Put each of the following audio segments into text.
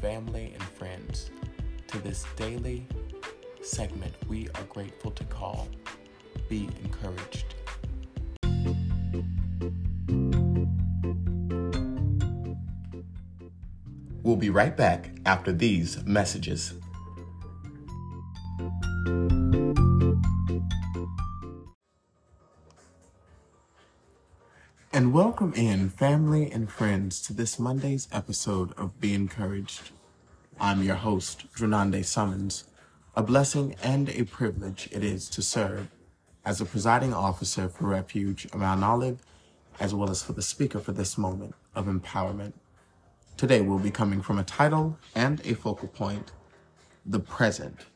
family and friends to this daily segment we are grateful to call Be Encouraged. We'll be right back after these messages. And welcome in family and friends to this Monday's episode of Be Encouraged. I'm your host, Drananda Summons. A blessing and a privilege it is to serve as a presiding officer for Refuge Mount Olive, as well as for the speaker for this moment of empowerment. Today we'll be coming from a title and a focal point, the present.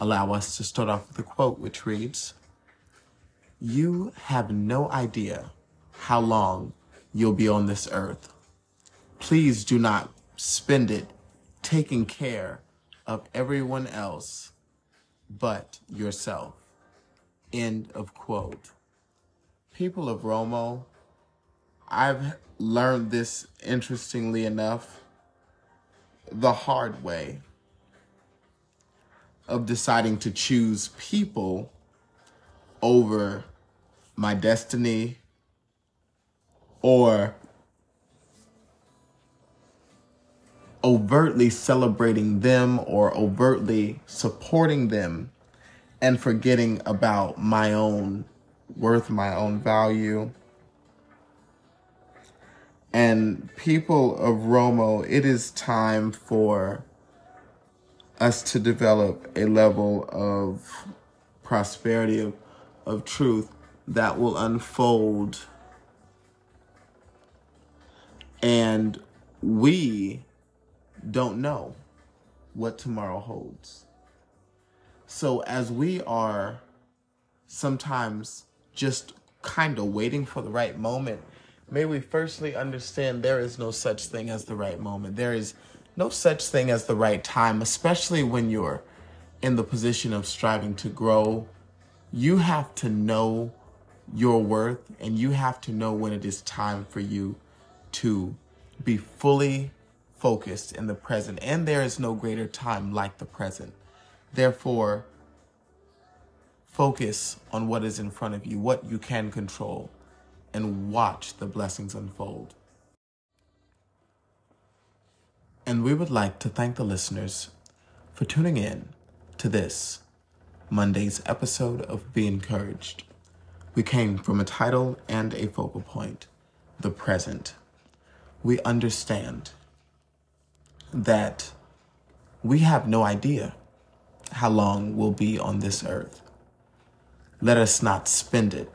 Allow us to start off with a quote which reads, You have no idea how long you'll be on this earth. Please do not spend it taking care of everyone else but yourself. End of quote. People of Romo, I've learned this interestingly enough the hard way of deciding to choose people over my destiny or overtly celebrating them or overtly supporting them and forgetting about my own worth, my own value. And people of Romo, it is time for us to develop a level of prosperity, of, of truth that will unfold and we don't know what tomorrow holds. So, as we are sometimes just kind of waiting for the right moment, may we firstly understand there is no such thing as the right moment. There is no such thing as the right time, especially when you're in the position of striving to grow. You have to know your worth and you have to know when it is time for you to be fully focused in the present. And there is no greater time like the present. Therefore, focus on what is in front of you, what you can control, and watch the blessings unfold. And we would like to thank the listeners for tuning in to this Monday's episode of Be Encouraged. We came from a title and a focal point the present we understand that we have no idea how long we'll be on this earth. Let us not spend it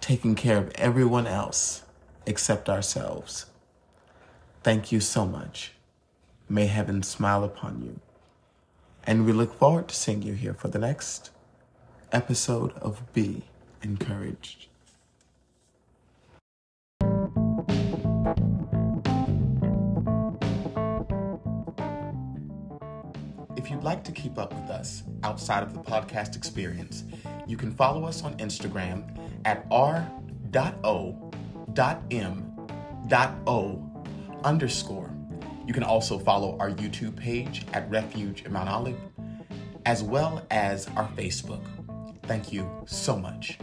taking care of everyone else except ourselves. Thank you so much. May heaven smile upon you. And we look forward to seeing you here for the next episode of Be Encouraged. You'd like to keep up with us outside of the podcast experience, you can follow us on Instagram at r.o.m.o underscore. You can also follow our YouTube page at Refuge in Mount Olive, as well as our Facebook. Thank you so much.